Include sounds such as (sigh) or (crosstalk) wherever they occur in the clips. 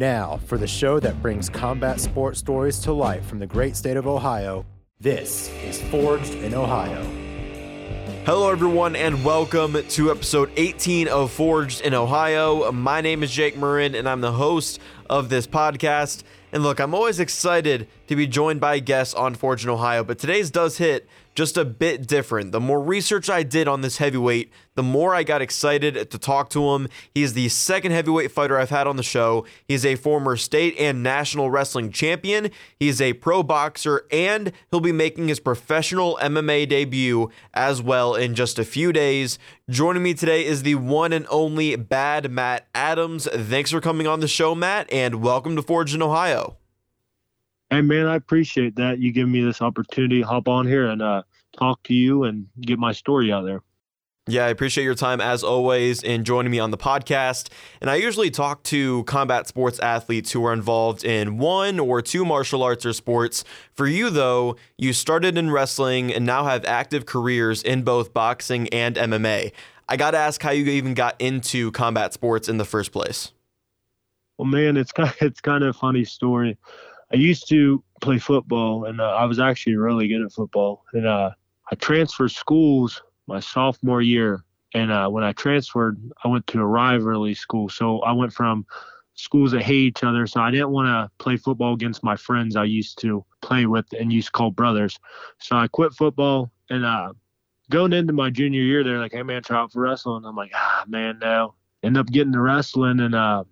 Now, for the show that brings combat sports stories to life from the great state of Ohio, this is Forged in Ohio. Hello, everyone, and welcome to episode 18 of Forged in Ohio. My name is Jake Murren, and I'm the host of this podcast. And look, I'm always excited to be joined by guests on Forged in Ohio, but today's does hit just a bit different. The more research I did on this heavyweight, the more I got excited to talk to him. He's the second heavyweight fighter I've had on the show. He's a former state and national wrestling champion. He's a pro boxer, and he'll be making his professional MMA debut as well in just a few days. Joining me today is the one and only Bad Matt Adams. Thanks for coming on the show, Matt, and welcome to Forged in Ohio. Hey man, I appreciate that you give me this opportunity to hop on here and uh, talk to you and get my story out there. Yeah, I appreciate your time as always in joining me on the podcast. And I usually talk to combat sports athletes who are involved in one or two martial arts or sports. For you, though, you started in wrestling and now have active careers in both boxing and MMA. I got to ask how you even got into combat sports in the first place. Well, man, it's kind of, (laughs) it's kind of a funny story. I used to play football, and uh, I was actually really good at football. And uh, I transferred schools my sophomore year, and uh, when I transferred, I went to a rivalry school. So I went from schools that hate each other. So I didn't want to play football against my friends I used to play with and used to call brothers. So I quit football, and uh, going into my junior year, they're like, "Hey man, try out for wrestling." I'm like, "Ah man, no." End up getting to wrestling, and uh,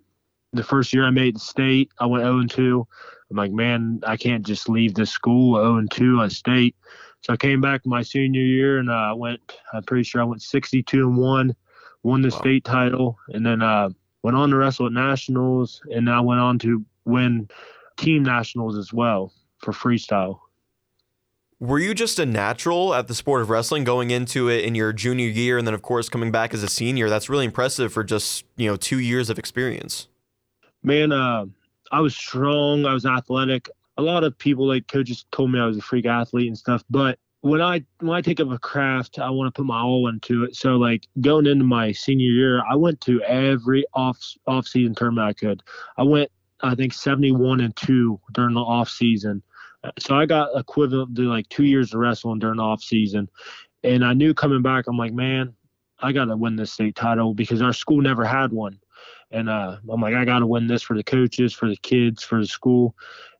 the first year I made the state, I went 0 2. I'm like, man, I can't just leave this school 0 2 at state. So I came back my senior year and uh, I uh, went, I'm pretty sure I went 62 and 1, won the wow. state title, and then uh, went on to wrestle at nationals. And I went on to win team nationals as well for freestyle. Were you just a natural at the sport of wrestling going into it in your junior year and then of course coming back as a senior? That's really impressive for just, you know, 2 years of experience. Man, uh, I was strong. I was athletic. A lot of people, like coaches, told me I was a freak athlete and stuff. But when I when I take up a craft, I want to put my all into it. So like going into my senior year, I went to every off off season tournament I could. I went, I think, seventy one and two during the off season. So I got equivalent to like two years of wrestling during the off season. And I knew coming back, I'm like, man, I got to win this state title because our school never had one. And uh, I'm like, I got to win this for the coaches, for the kids, for the school,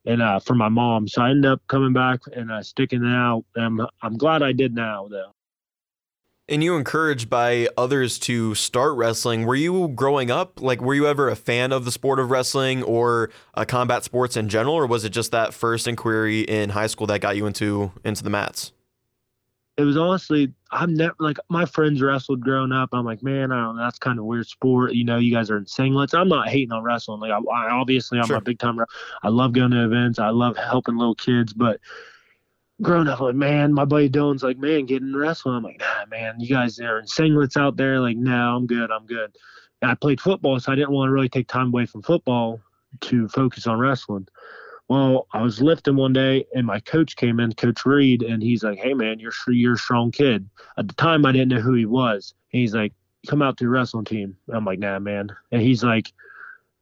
and uh, for my mom. So I ended up coming back and uh, sticking it out. I'm, I'm glad I did now, though. And you encouraged by others to start wrestling. Were you growing up like were you ever a fan of the sport of wrestling or uh, combat sports in general, or was it just that first inquiry in high school that got you into into the mats? It was honestly I'm never like my friends wrestled growing up. I'm like, man, I don't know, that's kind of weird sport. You know, you guys are in singlets. I'm not hating on wrestling. Like, I, I obviously I'm sure. a big time. I love going to events. I love helping little kids, but growing up, like, man, my buddy Dylan's like, man, get in wrestling. I'm like, nah, man, you guys are in singlets out there. Like, no, I'm good. I'm good. And I played football, so I didn't want to really take time away from football to focus on wrestling. Well, I was lifting one day and my coach came in, Coach Reed, and he's like, Hey man, you're you're a strong kid. At the time I didn't know who he was. And he's like, Come out to the wrestling team. I'm like, nah, man. And he's like,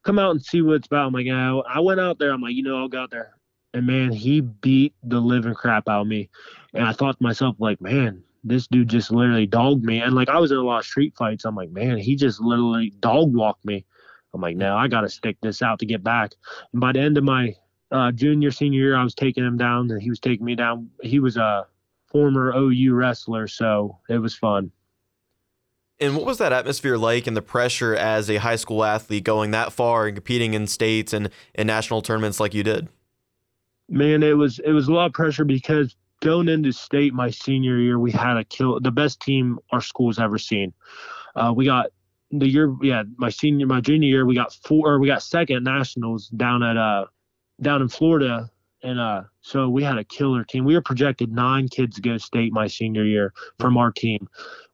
Come out and see what it's about. I'm like, yeah. I went out there, I'm like, you know, I'll go out there. And man, he beat the living crap out of me. And I thought to myself, like, man, this dude just literally dogged me. And like I was in a lot of street fights. I'm like, man, he just literally dog walked me. I'm like, no, I gotta stick this out to get back. And by the end of my uh, junior, senior year, I was taking him down, and he was taking me down. He was a former OU wrestler, so it was fun. And what was that atmosphere like and the pressure as a high school athlete going that far and competing in states and, and national tournaments like you did? Man, it was it was a lot of pressure because going into state my senior year, we had a kill the best team our school's ever seen. Uh, we got the year, yeah, my senior, my junior year, we got four, or we got second nationals down at uh down in Florida, and uh, so we had a killer team. We were projected nine kids to go state my senior year from our team.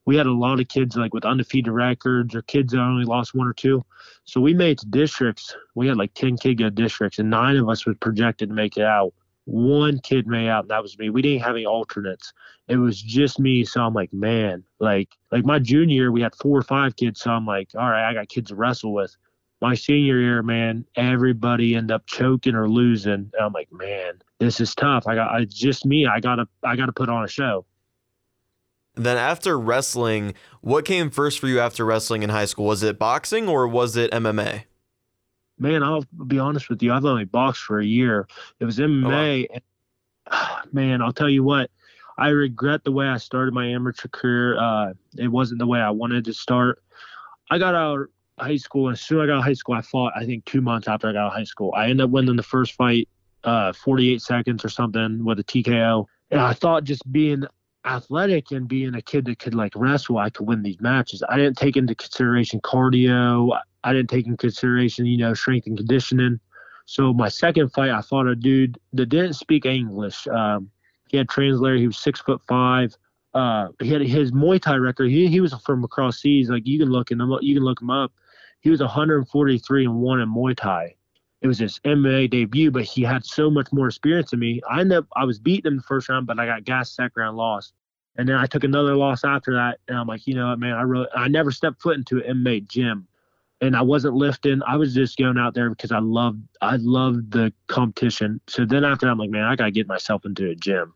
We had a lot of kids like with undefeated records or kids that only lost one or two. So we made districts. We had like 10 kid go districts, and nine of us was projected to make it out. One kid made out, and that was me. We didn't have any alternates. It was just me. So I'm like, man, like like my junior, year, we had four or five kids. So I'm like, all right, I got kids to wrestle with my senior year, man, everybody end up choking or losing. And I'm like, man, this is tough. I got, it's just me. I gotta, I gotta put on a show. Then after wrestling, what came first for you after wrestling in high school? Was it boxing or was it MMA? Man, I'll be honest with you. I've only boxed for a year. It was MMA. Oh, wow. and, (sighs) man, I'll tell you what. I regret the way I started my amateur career. Uh, it wasn't the way I wanted to start. I got out high school. As soon as I got out of high school, I fought. I think two months after I got out of high school, I ended up winning the first fight, uh, 48 seconds or something with a TKO. And I thought just being athletic and being a kid that could like wrestle, I could win these matches. I didn't take into consideration cardio. I didn't take into consideration, you know, strength and conditioning. So my second fight, I fought a dude that didn't speak English. Um, he had translator. He was six foot five uh, he had his Muay Thai record. He he was from across seas. Like you can look up. You can look him up. He was 143 and one in Muay Thai. It was his MMA debut, but he had so much more experience than me. I ended up I was beaten in the first round, but I got gas second round lost. And then I took another loss after that, and I'm like, you know what, man, I really I never stepped foot into an MMA gym, and I wasn't lifting. I was just going out there because I loved I loved the competition. So then after that, I'm like, man, I gotta get myself into a gym.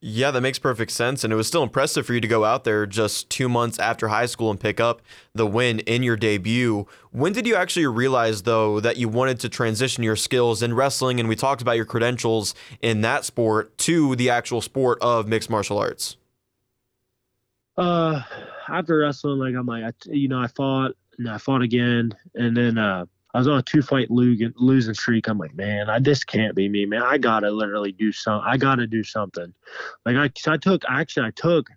Yeah, that makes perfect sense. And it was still impressive for you to go out there just two months after high school and pick up the win in your debut. When did you actually realize, though, that you wanted to transition your skills in wrestling? And we talked about your credentials in that sport to the actual sport of mixed martial arts. Uh, after wrestling, like I'm like, I, you know, I fought and I fought again. And then, uh, I was on a two fight losing streak. I'm like, man, I this can't be me, man. I gotta literally do some. I gotta do something. Like I, I took actually I took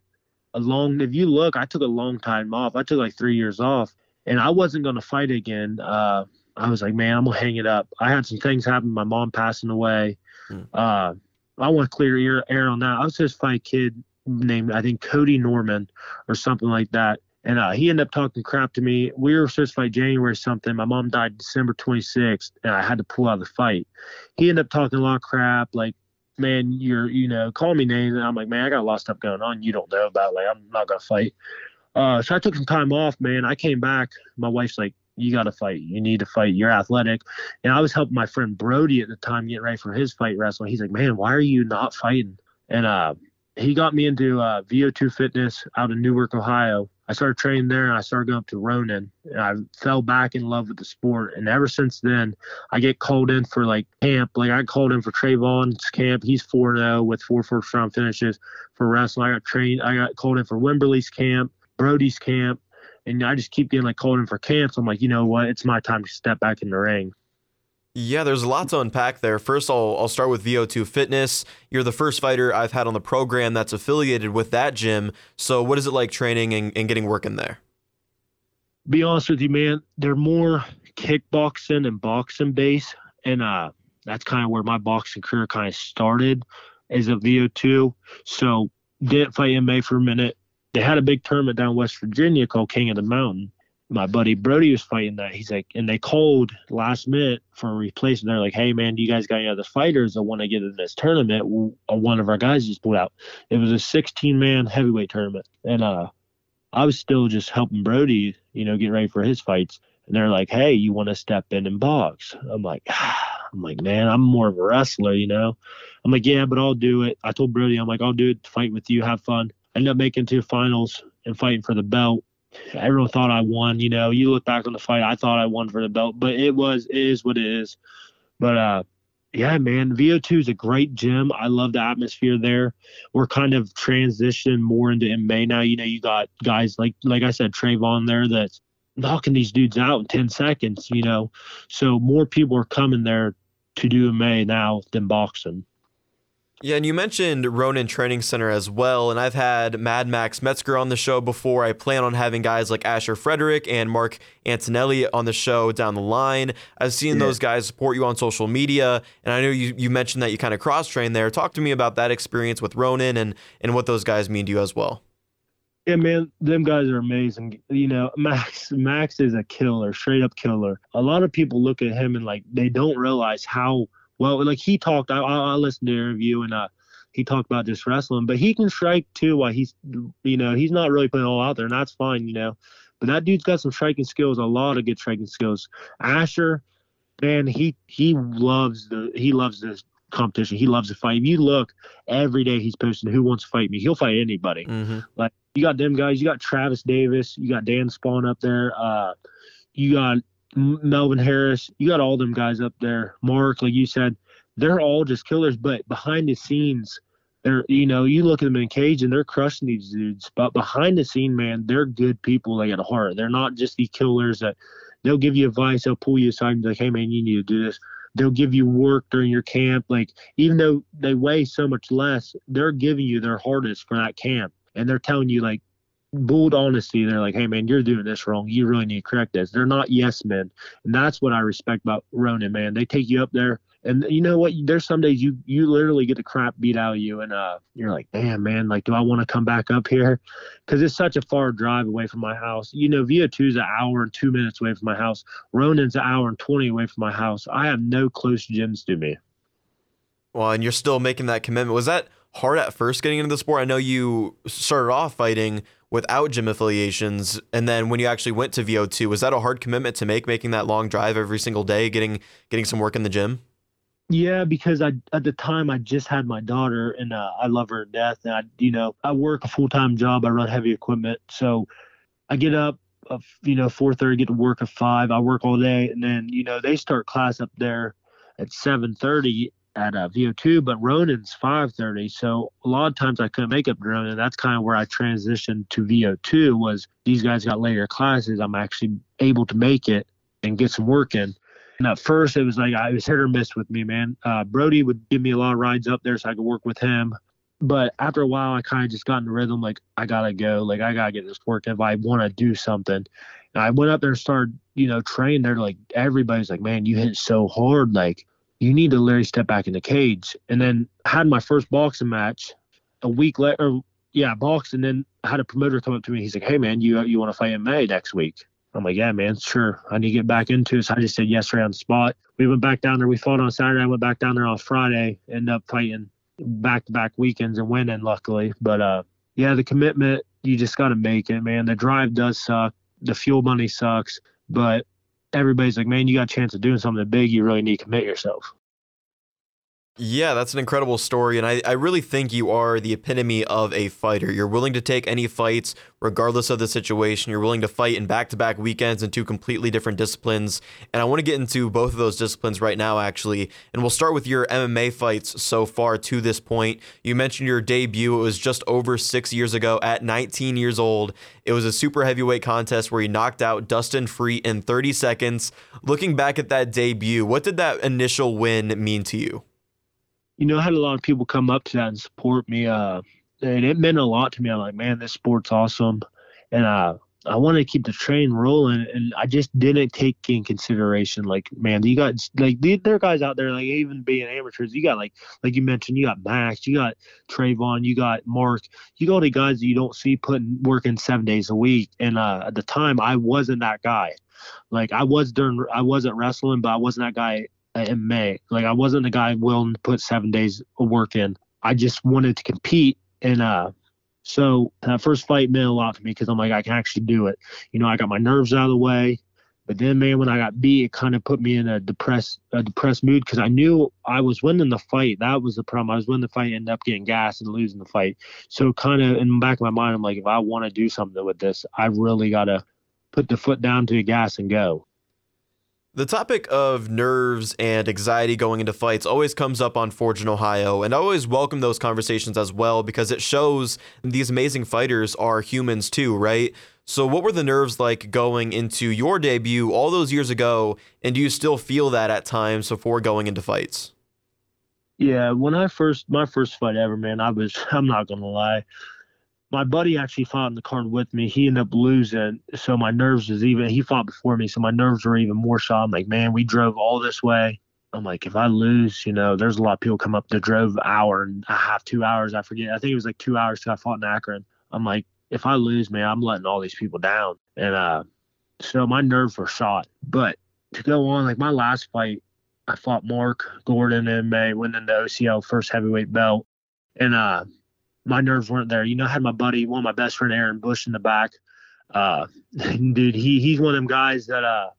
a long. If you look, I took a long time off. I took like three years off, and I wasn't gonna fight again. Uh, I was like, man, I'm gonna hang it up. I had some things happen. My mom passing away. Mm. Uh, I want to clear air, air on that. I was just fight kid named I think Cody Norman or something like that and uh, he ended up talking crap to me. We were supposed to fight January something. My mom died December 26th, and I had to pull out of the fight. He ended up talking a lot of crap, like, man, you're, you know, call me names. And I'm like, man, I got a lot of stuff going on you don't know about. Like, I'm not going to fight. Uh, so I took some time off, man. I came back. My wife's like, you got to fight. You need to fight. You're athletic. And I was helping my friend Brody at the time get ready for his fight wrestling. He's like, man, why are you not fighting? And uh, he got me into uh, VO2 fitness out in Newark, Ohio. I started training there and I started going up to Ronin. And I fell back in love with the sport. And ever since then, I get called in for like camp. Like I called in for Trayvon's camp. He's 4 0 with four first round finishes for wrestling. I got trained. I got called in for Wimberly's camp, Brody's camp. And I just keep getting like called in for camps. I'm like, you know what? It's my time to step back in the ring. Yeah, there's a lot to unpack there. First, I'll, I'll start with VO2 Fitness. You're the first fighter I've had on the program that's affiliated with that gym. So, what is it like training and, and getting work in there? Be honest with you, man. They're more kickboxing and boxing base, and uh, that's kind of where my boxing career kind of started as a VO2. So, didn't fight MMA for a minute. They had a big tournament down West Virginia called King of the Mountain my buddy Brody was fighting that. He's like, and they called last minute for a replacement. They're like, hey man, do you guys got any other fighters that want to get in this tournament? One of our guys just pulled out. It was a 16 man heavyweight tournament, and uh, I was still just helping Brody, you know, get ready for his fights. And they're like, hey, you want to step in and box? I'm like, I'm like, man, I'm more of a wrestler, you know. I'm like, yeah, but I'll do it. I told Brody, I'm like, I'll do it. Fight with you, have fun. I up making two finals and fighting for the belt everyone thought I won. You know, you look back on the fight, I thought I won for the belt, but it was it is what it is. But uh, yeah, man, VO2 is a great gym. I love the atmosphere there. We're kind of transitioning more into MMA now. You know, you got guys like like I said, Trayvon there that's knocking these dudes out in 10 seconds, you know. So more people are coming there to do MMA now than boxing. Yeah, and you mentioned Ronin Training Center as well, and I've had Mad Max Metzger on the show before. I plan on having guys like Asher Frederick and Mark Antonelli on the show down the line. I've seen yeah. those guys support you on social media, and I know you, you mentioned that you kind of cross train there. Talk to me about that experience with Ronin and, and what those guys mean to you as well. Yeah, man, them guys are amazing. You know, Max Max is a killer, straight up killer. A lot of people look at him and like they don't realize how – well, like he talked, I, I, listened to the interview and uh, he talked about just wrestling, but he can strike too. While he's, you know, he's not really putting all out there, and that's fine, you know. But that dude's got some striking skills, a lot of good striking skills. Asher, man, he he loves the he loves this competition. He loves to fight. If you look every day, he's posting who wants to fight me. He'll fight anybody. Mm-hmm. Like you got them guys. You got Travis Davis. You got Dan Spawn up there. Uh, you got Melvin Harris. You got all them guys up there. Mark, like you said, they're all just killers. But behind the scenes, they're you know you look at them in cage and they're crushing these dudes. But behind the scene, man, they're good people. They got a heart. They're not just these killers that they'll give you advice. They'll pull you aside and be like, hey man, you need to do this. They'll give you work during your camp. Like even though they weigh so much less, they're giving you their hardest for that camp, and they're telling you like bold honesty. They're like, hey man, you're doing this wrong. You really need to correct this. They're not yes men, and that's what I respect about Ronin, Man, they take you up there and you know what? There's some days you you literally get the crap beat out of you, and uh, you're like, damn, man, like, do I want to come back up here? Because it's such a far drive away from my house. You know, VO2 is an hour and two minutes away from my house. Ronin's an hour and twenty away from my house. I have no close gyms to me. Well, and you're still making that commitment. Was that hard at first getting into the sport? I know you started off fighting without gym affiliations, and then when you actually went to VO2, was that a hard commitment to make, making that long drive every single day, getting getting some work in the gym? Yeah, because I at the time I just had my daughter and uh, I love her to death. And I, you know, I work a full time job. I run heavy equipment, so I get up, uh, you know, four thirty, get to work at five. I work all day, and then you know they start class up there at seven thirty at uh, VO2, but Ronin's five thirty. So a lot of times I couldn't make up Ronin. That's kind of where I transitioned to VO2. Was these guys got later classes, I'm actually able to make it and get some work in. And at first, it was like I was hit or miss with me, man. Uh, Brody would give me a lot of rides up there so I could work with him. But after a while, I kind of just got in the rhythm. Like I gotta go. Like I gotta get this work if I want to do something. And I went up there and started, you know, training. They're like everybody's like, man, you hit so hard. Like you need to literally step back in the cage. And then had my first boxing match a week later. Yeah, boxed, and then had a promoter come up to me. He's like, "Hey, man, you you want to fight in May next week?" I'm like, yeah, man, sure. I need to get back into it. So I just said yes right on the spot. We went back down there. We fought on Saturday. I went back down there on Friday. End up fighting back to back weekends and winning, luckily. But uh, yeah, the commitment, you just got to make it, man. The drive does suck. The fuel money sucks. But everybody's like, man, you got a chance of doing something big. You really need to commit yourself. Yeah, that's an incredible story. And I, I really think you are the epitome of a fighter. You're willing to take any fights, regardless of the situation. You're willing to fight in back to back weekends in two completely different disciplines. And I want to get into both of those disciplines right now, actually. And we'll start with your MMA fights so far to this point. You mentioned your debut. It was just over six years ago at 19 years old. It was a super heavyweight contest where you knocked out Dustin Free in 30 seconds. Looking back at that debut, what did that initial win mean to you? You know, I had a lot of people come up to that and support me. Uh, and it meant a lot to me. I'm like, man, this sport's awesome. And uh, I wanted to keep the train rolling, and I just didn't take in consideration, like, man, you got like there are guys out there, like even being amateurs, you got like like you mentioned, you got Max, you got Trayvon, you got Mark, you got the guys that you don't see putting working seven days a week. And uh, at the time, I wasn't that guy. Like I was during, I wasn't wrestling, but I wasn't that guy in May. Like I wasn't the guy willing to put seven days of work in. I just wanted to compete, and uh, so that first fight meant a lot to me because I'm like I can actually do it. You know, I got my nerves out of the way. But then, man, when I got beat, it kind of put me in a depressed, a depressed mood because I knew I was winning the fight. That was the problem. I was winning the fight, ended up getting gas and losing the fight. So, kind of in the back of my mind, I'm like, if I want to do something with this, I really got to put the foot down to the gas and go. The topic of nerves and anxiety going into fights always comes up on Forged in Ohio, and I always welcome those conversations as well because it shows these amazing fighters are humans too, right? So, what were the nerves like going into your debut all those years ago, and do you still feel that at times before going into fights? Yeah, when I first, my first fight ever, man, I was, (laughs) I'm not gonna lie, my buddy actually fought in the card with me. He ended up losing, so my nerves was even. He fought before me, so my nerves were even more shot. I'm like, man, we drove all this way. I'm like, if I lose, you know, there's a lot of people come up that drove an hour and a half, two hours. I forget. I think it was like two hours till I fought in Akron. I'm like, if I lose, man, I'm letting all these people down. And uh, so my nerves were shot. But to go on, like my last fight, I fought Mark Gordon in May, winning the OCL first heavyweight belt. And uh, my nerves weren't there. You know, I had my buddy, one of my best friend, Aaron Bush, in the back. Uh, (laughs) dude, he he's one of them guys that uh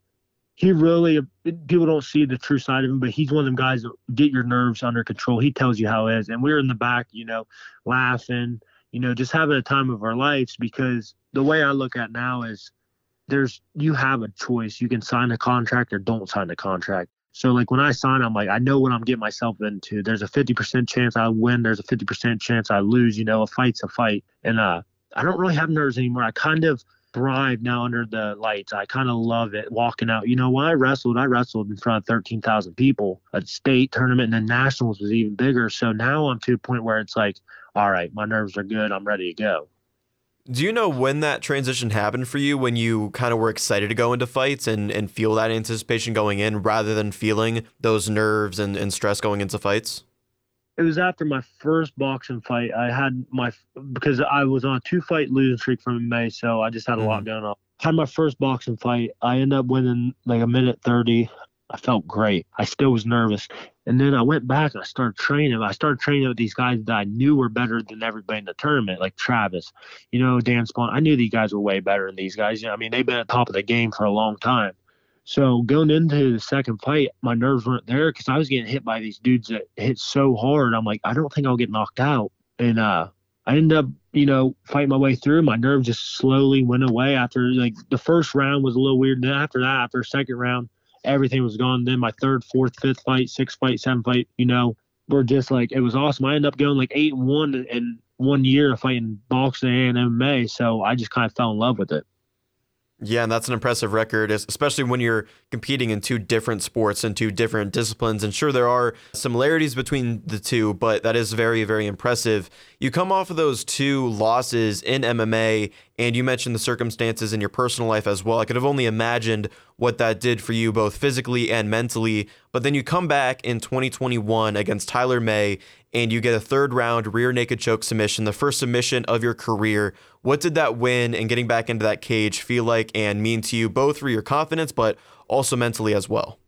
he really people don't see the true side of him, but he's one of them guys that get your nerves under control. He tells you how it is, and we're in the back, you know, laughing, you know, just having a time of our lives. Because the way I look at now is, there's you have a choice. You can sign a contract or don't sign a contract. So like when I sign, I'm like I know what I'm getting myself into. There's a 50% chance I win. There's a 50% chance I lose. You know, a fight's a fight, and uh, I don't really have nerves anymore. I kind of thrive now under the lights. I kind of love it walking out. You know, when I wrestled, I wrestled in front of 13,000 people at state tournament and then nationals was even bigger. So now I'm to a point where it's like, all right, my nerves are good. I'm ready to go. Do you know when that transition happened for you when you kind of were excited to go into fights and, and feel that anticipation going in rather than feeling those nerves and, and stress going into fights? it was after my first boxing fight. I had my because I was on a two fight losing streak from May, so I just had a mm-hmm. lot going on. Had my first boxing fight. I ended up winning like a minute thirty. I felt great. I still was nervous. And then I went back and I started training. I started training with these guys that I knew were better than everybody in the tournament, like Travis, you know, Dan Spawn. I knew these guys were way better than these guys. You know, I mean, they've been at the top of the game for a long time. So going into the second fight, my nerves weren't there because I was getting hit by these dudes that hit so hard. I'm like, I don't think I'll get knocked out. And uh, I ended up, you know, fighting my way through. My nerves just slowly went away after like the first round was a little weird. Then after that, after second round, everything was gone. Then my third, fourth, fifth fight, sixth fight, seventh fight, you know, were just like it was awesome. I ended up going like eight and one in one year of fighting boxing and MMA. So I just kind of fell in love with it. Yeah, and that's an impressive record, especially when you're competing in two different sports and two different disciplines. And sure, there are similarities between the two, but that is very, very impressive. You come off of those two losses in MMA, and you mentioned the circumstances in your personal life as well. I could have only imagined what that did for you, both physically and mentally. But then you come back in 2021 against Tyler May, and you get a third round rear naked choke submission, the first submission of your career. What did that win and getting back into that cage feel like and mean to you, both for your confidence, but also mentally as well?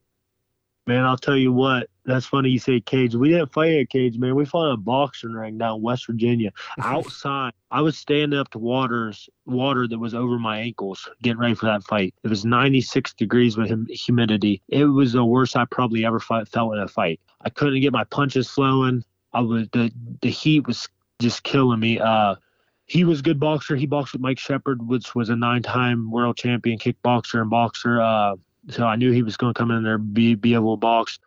Man, I'll tell you what. That's funny you say cage. We didn't fight a cage, man. We fought a boxing ring down West Virginia. (laughs) Outside, I was standing up to waters, water that was over my ankles, getting ready for that fight. It was 96 degrees with humidity. It was the worst I probably ever felt in a fight. I couldn't get my punches flowing. I was the the heat was just killing me. Uh, he was a good boxer. He boxed with Mike Shepard, which was a nine-time world champion kickboxer and boxer. Uh, so I knew he was going to come in there be be able to box.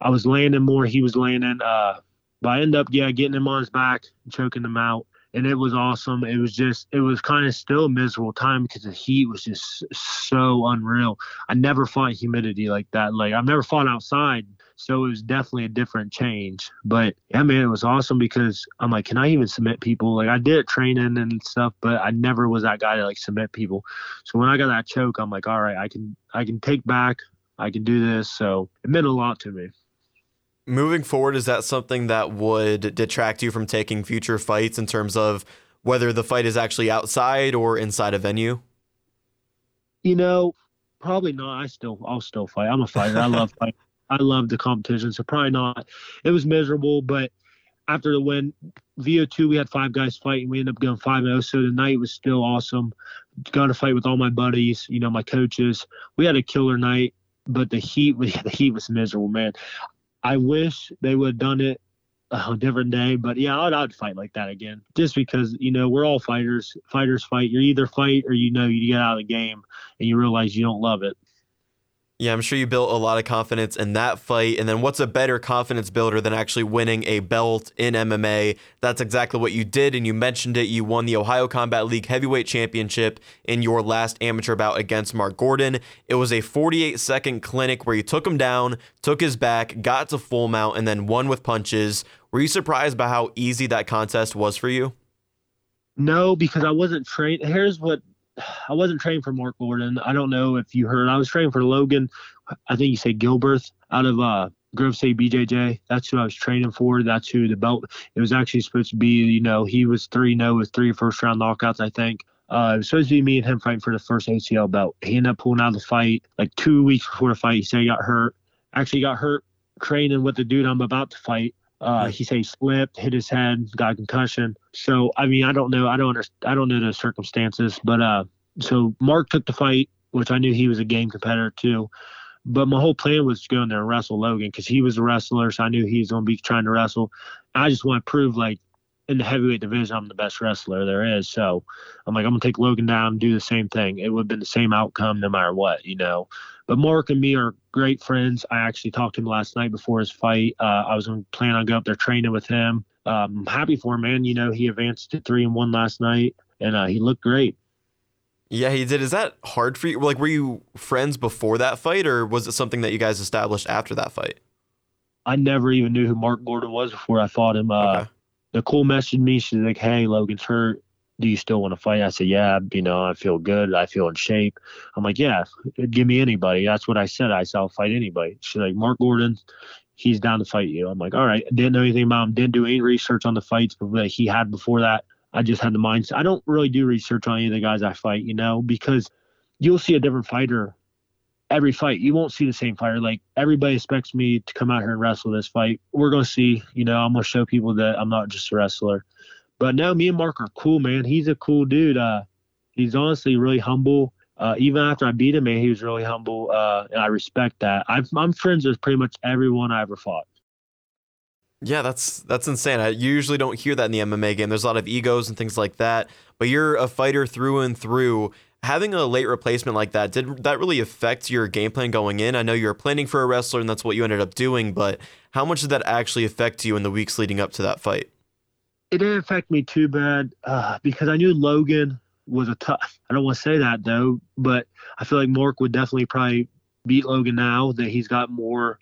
I was landing more. He was landing. Uh, but I ended up yeah getting him on his back, choking him out and it was awesome. It was just, it was kind of still a miserable time because the heat was just so unreal. I never fought humidity like that. Like I've never fought outside, so it was definitely a different change. But yeah, man, it was awesome because I'm like, can I even submit people? Like I did training and stuff, but I never was that guy to like submit people. So when I got that choke, I'm like, all right, I can, I can take back. I can do this. So it meant a lot to me. Moving forward, is that something that would detract you from taking future fights in terms of whether the fight is actually outside or inside a venue? You know, probably not. I still, I'll still fight. I'm a fighter. I love (laughs) fight. I love the competition, so probably not. It was miserable, but after the win, VO2, we had five guys fighting. We ended up going 5 0. So the night was still awesome. Got to fight with all my buddies, you know, my coaches. We had a killer night, but the heat, (laughs) the heat was miserable, man. I wish they would have done it a different day, but yeah, I'd, I'd fight like that again, just because you know we're all fighters. Fighters fight. You either fight or you know you get out of the game and you realize you don't love it. Yeah, I'm sure you built a lot of confidence in that fight. And then what's a better confidence builder than actually winning a belt in MMA? That's exactly what you did. And you mentioned it. You won the Ohio Combat League Heavyweight Championship in your last amateur bout against Mark Gordon. It was a 48 second clinic where you took him down, took his back, got to full mount, and then won with punches. Were you surprised by how easy that contest was for you? No, because I wasn't trained. Here's what I wasn't training for Mark Gordon. I don't know if you heard. I was training for Logan. I think you say Gilbert out of uh, Grove State BJJ. That's who I was training for. That's who the belt. It was actually supposed to be. You know, he was three no with three first round knockouts. I think. Uh, it was supposed to be me and him fighting for the first OCL belt. He ended up pulling out of the fight like two weeks before the fight. He said he got hurt. Actually, got hurt training with the dude I'm about to fight. Uh, he said he slipped, hit his head, got a concussion. So I mean, I don't know. I don't understand. I don't know the circumstances, but uh, so Mark took the fight, which I knew he was a game competitor too. But my whole plan was to go in there and wrestle Logan because he was a wrestler, so I knew he was going to be trying to wrestle. I just want to prove like in the heavyweight division, I'm the best wrestler there is. So I'm like, I'm gonna take Logan down, do the same thing. It would have been the same outcome no matter what, you know. But Mark and me are great friends. I actually talked to him last night before his fight. Uh, I was going to plan on go up there training with him. Um, I'm happy for him, man. You know, he advanced to three and one last night, and uh, he looked great. Yeah, he did. Is that hard for you? Like, were you friends before that fight, or was it something that you guys established after that fight? I never even knew who Mark Gordon was before I fought him. Uh, okay. Nicole messaged me. She's like, "Hey, Logan's hurt. Do you still want to fight?" I said, "Yeah. You know, I feel good. I feel in shape." I'm like, "Yeah, give me anybody." That's what I said. I said, "I'll fight anybody." She's like, "Mark Gordon, he's down to fight you." I'm like, "All right." Didn't know anything about him. Didn't do any research on the fights that he had before that. I just had the mindset. I don't really do research on any of the guys I fight, you know, because you'll see a different fighter every fight. You won't see the same fighter. Like everybody expects me to come out here and wrestle this fight. We're gonna see. You know, I'm gonna show people that I'm not just a wrestler. But now me and Mark are cool, man. He's a cool dude. Uh, he's honestly really humble. Uh, even after I beat him, man, he was really humble, uh, and I respect that. i am friends with pretty much everyone I ever fought. Yeah, that's that's insane. I usually don't hear that in the MMA game. There's a lot of egos and things like that, but you're a fighter through and through having a late replacement like that did that really affect your game plan going in? I know you were planning for a wrestler and that's what you ended up doing but how much did that actually affect you in the weeks leading up to that fight? It didn't affect me too bad uh, because i knew logan was a tough i don't want to say that though but i feel like mark would definitely probably beat logan now that he's got more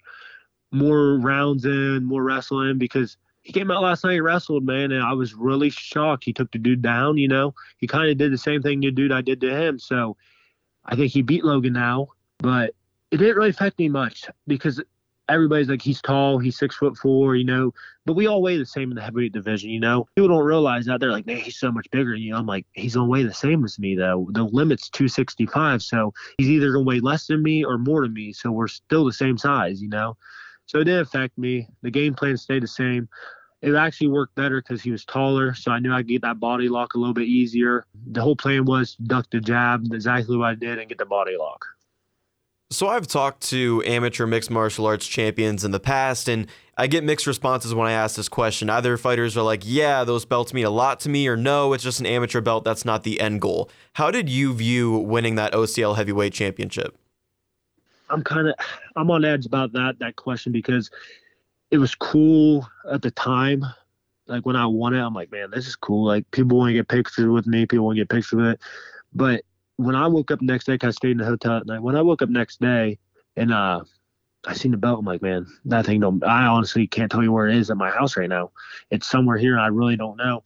more rounds in more wrestling because he came out last night and wrestled, man, and I was really shocked. He took the dude down, you know. He kind of did the same thing the dude I did to him. So I think he beat Logan now, but it didn't really affect me much because everybody's like he's tall, he's six foot four, you know. But we all weigh the same in the heavyweight division, you know. People don't realize that they're like, man, he's so much bigger. You know, I'm like, he's gonna weigh the same as me though. The limit's 265, so he's either gonna weigh less than me or more than me. So we're still the same size, you know. So it didn't affect me. The game plan stayed the same. It actually worked better because he was taller, so I knew I'd get that body lock a little bit easier. The whole plan was duck the jab, exactly what I did, and get the body lock. So I've talked to amateur mixed martial arts champions in the past, and I get mixed responses when I ask this question. Either fighters are like, "Yeah, those belts mean a lot to me," or "No, it's just an amateur belt. That's not the end goal." How did you view winning that OCL heavyweight championship? I'm kind of I'm on edge about that that question because it was cool at the time. Like when I won it, I'm like, man, this is cool. Like people want to get pictures with me, people want to get pictures with it. But when I woke up next day, I stayed in the hotel at night. When I woke up next day and uh I seen the belt, I'm like, man, that thing don't I honestly can't tell you where it is at my house right now. It's somewhere here and I really don't know.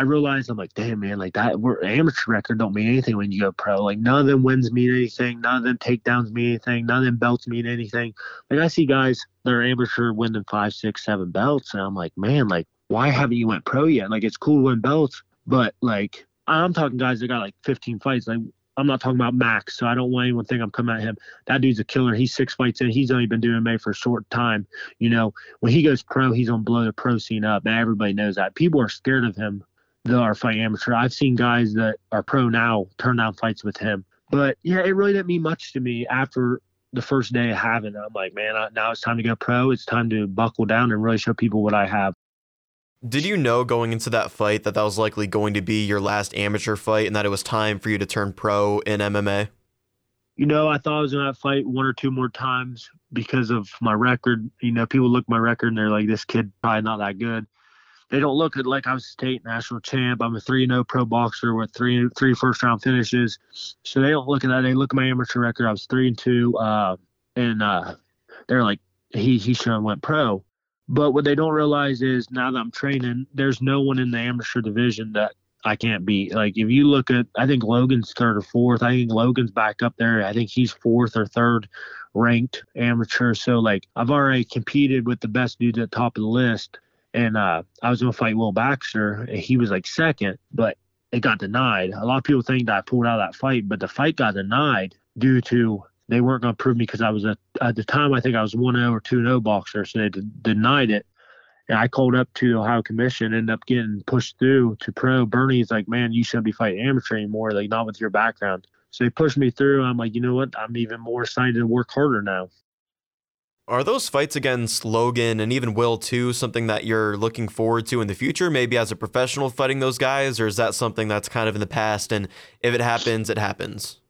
I realized I'm like, damn man, like that we're amateur record don't mean anything when you go pro. Like none of them wins mean anything, none of them takedowns mean anything, none of them belts mean anything. Like I see guys that are amateur winning five, six, seven belts, and I'm like, man, like why haven't you went pro yet? Like it's cool to win belts, but like I'm talking guys that got like 15 fights. Like I'm not talking about Max, so I don't want anyone to think I'm coming at him. That dude's a killer. He's six fights in. He's only been doing MMA for a short time. You know, when he goes pro, he's gonna blow the pro scene up. Everybody knows that. People are scared of him that are fighting amateur. I've seen guys that are pro now turn down fights with him. But yeah, it really didn't mean much to me after the first day of having. I'm like, man, I, now it's time to go pro. It's time to buckle down and really show people what I have. Did you know going into that fight that that was likely going to be your last amateur fight and that it was time for you to turn pro in MMA? You know, I thought I was going to fight one or two more times because of my record. You know, people look my record and they're like, this kid probably not that good they don't look at like I was state national champ. I'm a three and oh pro boxer with three three first round finishes. So they don't look at that. They look at my amateur record. I was three and two, uh, and uh, they're like he he should have went pro. But what they don't realize is now that I'm training, there's no one in the amateur division that I can't beat. Like if you look at, I think Logan's third or fourth. I think Logan's back up there. I think he's fourth or third ranked amateur. So like I've already competed with the best dudes at the top of the list and uh, I was gonna fight Will Baxter. and he was like second, but it got denied. A lot of people think that I pulled out of that fight, but the fight got denied due to they weren't gonna prove me because I was a, at the time I think I was one zero or two zero boxer, so they d- denied it. And I called up to the Ohio Commission, ended up getting pushed through to pro. Bernie's like, man, you shouldn't be fighting amateur anymore, like not with your background. So they pushed me through. I'm like, you know what? I'm even more excited to work harder now. Are those fights against Logan and even Will too something that you're looking forward to in the future, maybe as a professional fighting those guys, or is that something that's kind of in the past and if it happens, it happens?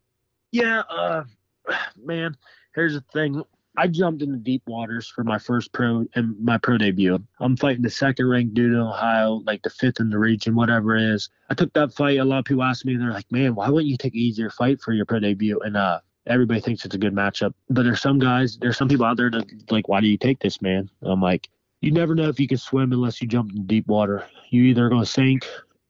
Yeah, uh, (sighs) man. Here's the thing. I jumped into deep waters for my first pro and my pro debut. I'm fighting the second ranked dude in Ohio, like the fifth in the region, whatever it is. I took that fight. A lot of people ask me, they're like, "Man, why wouldn't you take an easier fight for your pro debut?" And uh, everybody thinks it's a good matchup. But there's some guys, there's some people out there that like, "Why do you take this, man?" I'm like, you never know if you can swim unless you jump in deep water. You either gonna sink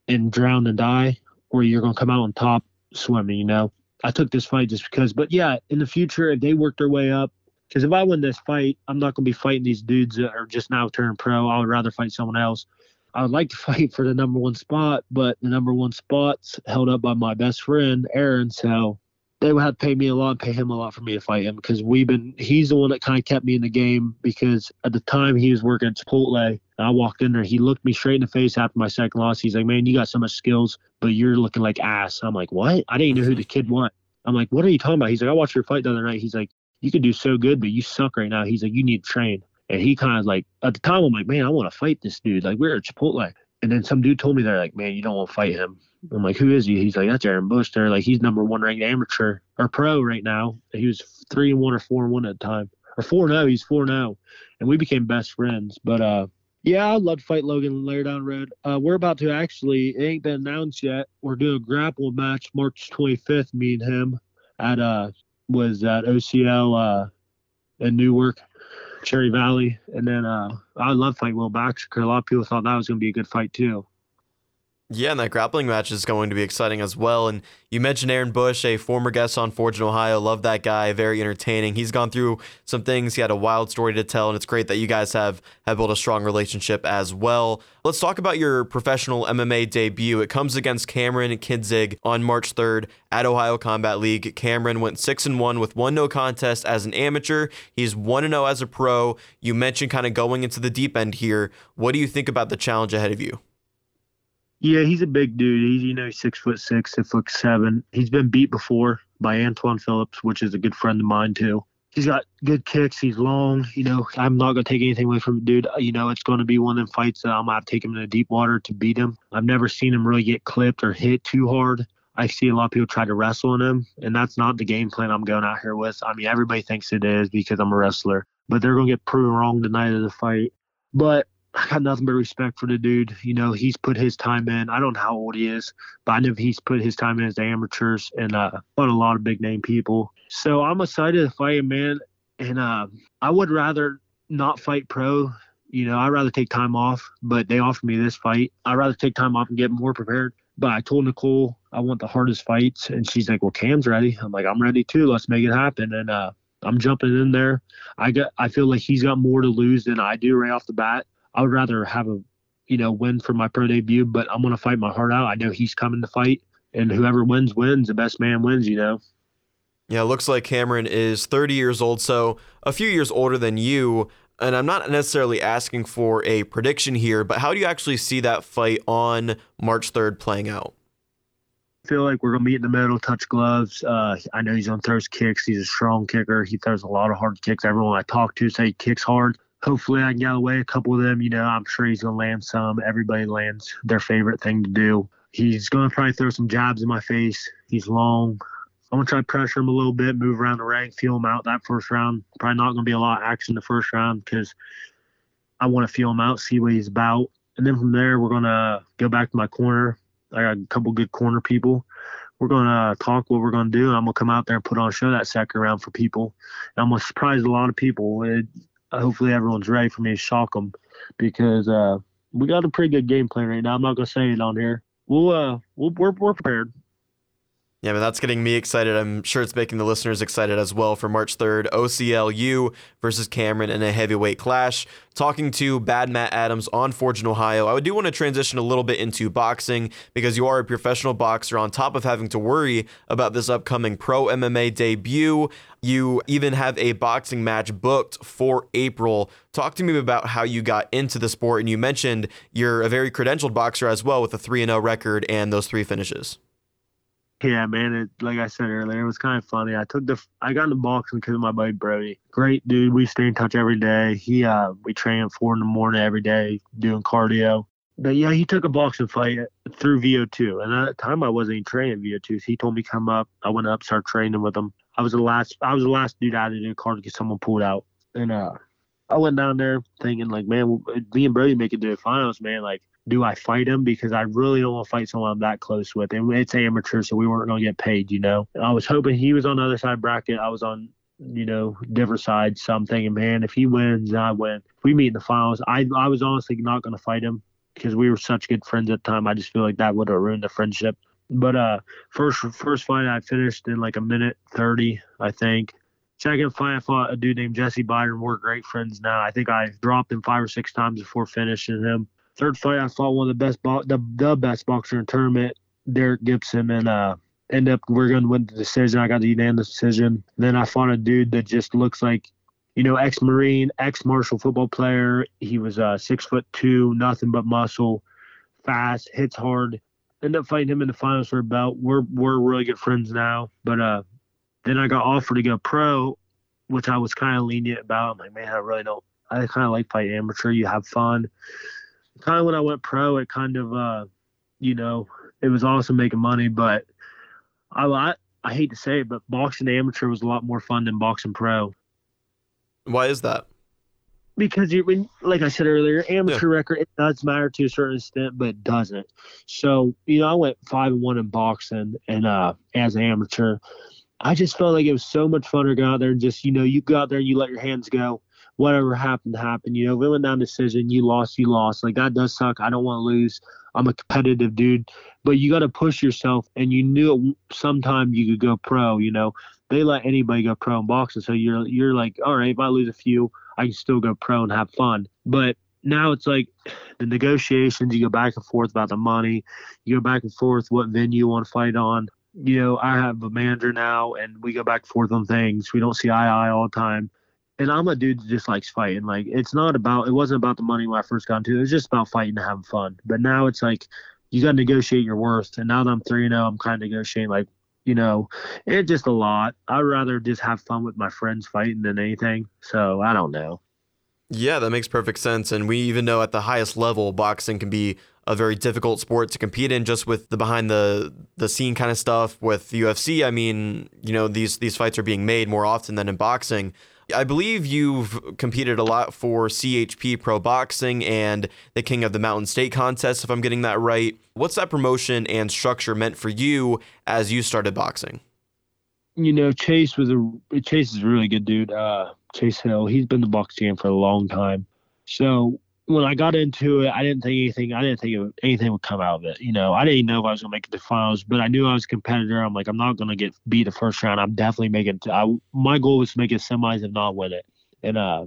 and drown and die, or you're gonna come out on top swimming. You know. I took this fight just because. But yeah, in the future, if they work their way up, because if I win this fight, I'm not going to be fighting these dudes that are just now turning pro. I would rather fight someone else. I would like to (laughs) fight for the number one spot, but the number one spot's held up by my best friend, Aaron. So they would have to pay me a lot, pay him a lot for me to fight him because we've been, he's the one that kind of kept me in the game because at the time he was working at Chipotle. I walked in there, he looked me straight in the face after my second loss. He's like, man, you got so much skills, but you're looking like ass. I'm like, what? I didn't even know who the kid was. I'm like, what are you talking about? He's like, I watched your fight the other night. He's like, you could do so good, but you suck right now. He's like, you need to train. And he kind of like, at the time, I'm like, man, I want to fight this dude. Like, we're at Chipotle. And then some dude told me, they're like, man, you don't want to fight him. I'm like, who is he? He's like, that's Aaron Bush. They're like, he's number one ranked amateur or pro right now. He was three and one or four and one at the time. Or four and now. He's four and now. And we became best friends. But uh yeah, I'd love to fight Logan later down road. Uh, we're about to actually, it ain't been announced yet. We're doing a grapple match March 25th, me and him at uh was at OCL uh in Newark, Cherry Valley, and then uh I'd love to fight Will Baxter a lot of people thought that was going to be a good fight too. Yeah, and that grappling match is going to be exciting as well. And you mentioned Aaron Bush, a former guest on Forged in Ohio. Love that guy. Very entertaining. He's gone through some things. He had a wild story to tell, and it's great that you guys have have built a strong relationship as well. Let's talk about your professional MMA debut. It comes against Cameron Kinzig on March 3rd at Ohio Combat League. Cameron went 6 and 1 with one no contest as an amateur. He's 1 and 0 as a pro. You mentioned kind of going into the deep end here. What do you think about the challenge ahead of you? Yeah, he's a big dude. He's you know six foot six, six foot seven. He's been beat before by Antoine Phillips, which is a good friend of mine too. He's got good kicks. He's long. You know, I'm not gonna take anything away from the dude. You know, it's gonna be one of them fights that I'm gonna to take him in the deep water to beat him. I've never seen him really get clipped or hit too hard. I see a lot of people try to wrestle on him, and that's not the game plan I'm going out here with. I mean, everybody thinks it is because I'm a wrestler, but they're gonna get proven wrong the night of the fight. But I got nothing but respect for the dude. You know, he's put his time in. I don't know how old he is, but I know he's put his time in as amateurs and uh, fought a lot of big name people. So I'm excited to fight him, man. And uh, I would rather not fight pro. You know, I'd rather take time off, but they offered me this fight. I'd rather take time off and get more prepared. But I told Nicole I want the hardest fights, and she's like, "Well, Cam's ready." I'm like, "I'm ready too. Let's make it happen." And uh, I'm jumping in there. I got. I feel like he's got more to lose than I do right off the bat. I would rather have a, you know, win for my pro debut, but I'm going to fight my heart out. I know he's coming to fight, and whoever wins, wins. The best man wins, you know. Yeah, it looks like Cameron is 30 years old, so a few years older than you. And I'm not necessarily asking for a prediction here, but how do you actually see that fight on March 3rd playing out? I feel like we're gonna meet in the middle, touch gloves. Uh, I know he's gonna throw his kicks. He's a strong kicker. He throws a lot of hard kicks. Everyone I talk to say he kicks hard hopefully I can get away a couple of them. You know, I'm sure he's going to land some. Everybody lands their favorite thing to do. He's going to probably throw some jabs in my face. He's long. I'm going to try to pressure him a little bit, move around the ring, feel him out that first round. Probably not going to be a lot of action the first round because I want to feel him out, see what he's about. And then from there, we're going to go back to my corner. I got a couple good corner people. We're going to talk what we're going to do. And I'm going to come out there and put on a show that second round for people. And I'm going to surprise a lot of people. It, hopefully everyone's ready for me to shock them because uh, we got a pretty good game plan right now. I'm not gonna say it on here. We'll uh, we'll we're, we're prepared. Yeah, man, that's getting me excited. I'm sure it's making the listeners excited as well for March 3rd. OCLU versus Cameron in a heavyweight clash. Talking to Bad Matt Adams on Forged in Ohio. I do want to transition a little bit into boxing because you are a professional boxer on top of having to worry about this upcoming pro MMA debut. You even have a boxing match booked for April. Talk to me about how you got into the sport. And you mentioned you're a very credentialed boxer as well with a 3 0 record and those three finishes. Yeah, man. It, like I said earlier, it was kind of funny. I took the I got in the boxing because of my buddy Brody. Great dude. We stay in touch every day. He uh we train at four in the morning every day doing cardio. But yeah, he took a boxing fight through VO2, and at the time I wasn't even training VO2. So he told me come up. I went up, started training with him. I was the last. I was the last dude out of the car to get someone pulled out, and uh, I went down there thinking like, man, me and Brody make it to the finals, man. Like do I fight him? Because I really don't want to fight someone I'm that close with. And it's amateur, so we weren't going to get paid, you know. I was hoping he was on the other side bracket. I was on, you know, different sides. So I'm thinking, man, if he wins, I win. If we meet in the finals, I I was honestly not going to fight him because we were such good friends at the time. I just feel like that would have ruined the friendship. But uh, first first fight I finished in like a minute thirty, I think. Second fight, I fought a dude named Jesse Byron. We're great friends now. I think I dropped him five or six times before finishing him third fight, I fought one of the best, bo- the, the best boxer in tournament, Derek Gibson, and uh, end up we're going to win the decision. I got the unanimous decision. Then I fought a dude that just looks like, you know, ex-marine, ex-martial football player. He was uh, six foot two, nothing but muscle, fast, hits hard. End up fighting him in the finals for a belt. We're we're really good friends now. But uh, then I got offered to go pro, which I was kind of lenient about. I'm like, man, I really don't. I kind of like fighting amateur. You have fun kind of when I went pro, it kind of, uh, you know, it was awesome making money, but I, I, I hate to say it, but boxing amateur was a lot more fun than boxing pro. Why is that? Because you, when, like I said earlier, amateur yeah. record it does matter to a certain extent, but it doesn't. So you know, I went five and one in boxing, and uh, as an amateur, I just felt like it was so much fun to go out there and just you know, you go out there and you let your hands go whatever happened happened. You know, it went down decision, you lost, you lost. Like that does suck. I don't want to lose. I'm a competitive dude, but you got to push yourself. And you knew sometime you could go pro. You know, they let anybody go pro in boxing, so you're you're like, all right, if I lose a few, I can still go pro and have fun. But now it's like (clears throat) the negotiations. You go back and forth about the money. You go back and forth what venue you want to fight on. You know, I have a manager now, and we go back and forth on things. We don't see eye to eye all the time and I'm a dude that just likes fighting. Like it's not about it wasn't about the money when I first got into it. It was just about fighting and having fun. But now it's like you got to negotiate your worth. And now that I'm three now, oh, I'm kind of negotiating like you know, it's just a lot. I'd rather just have fun with my friends fighting than anything. So I don't know. Yeah, that makes perfect sense. And we even know at the highest level, boxing can be a very difficult sport to compete in just with the behind the the scene kind of stuff with UFC. I mean, you know, these these fights are being made more often than in boxing. I believe you've competed a lot for CHP Pro Boxing and the King of the Mountain State contest, if I'm getting that right. What's that promotion and structure meant for you as you started boxing? You know, Chase was a Chase is a really good dude. Uh, Chase Hill, he's been the boxing game for a long time. So when I got into it, I didn't think anything. I didn't think anything would come out of it. You know, I didn't know if I was gonna make it to finals, but I knew I was a competitor. I'm like, I'm not gonna get beat the first round. I'm definitely making. It to, I, my goal was to make it semis and not win it. And uh,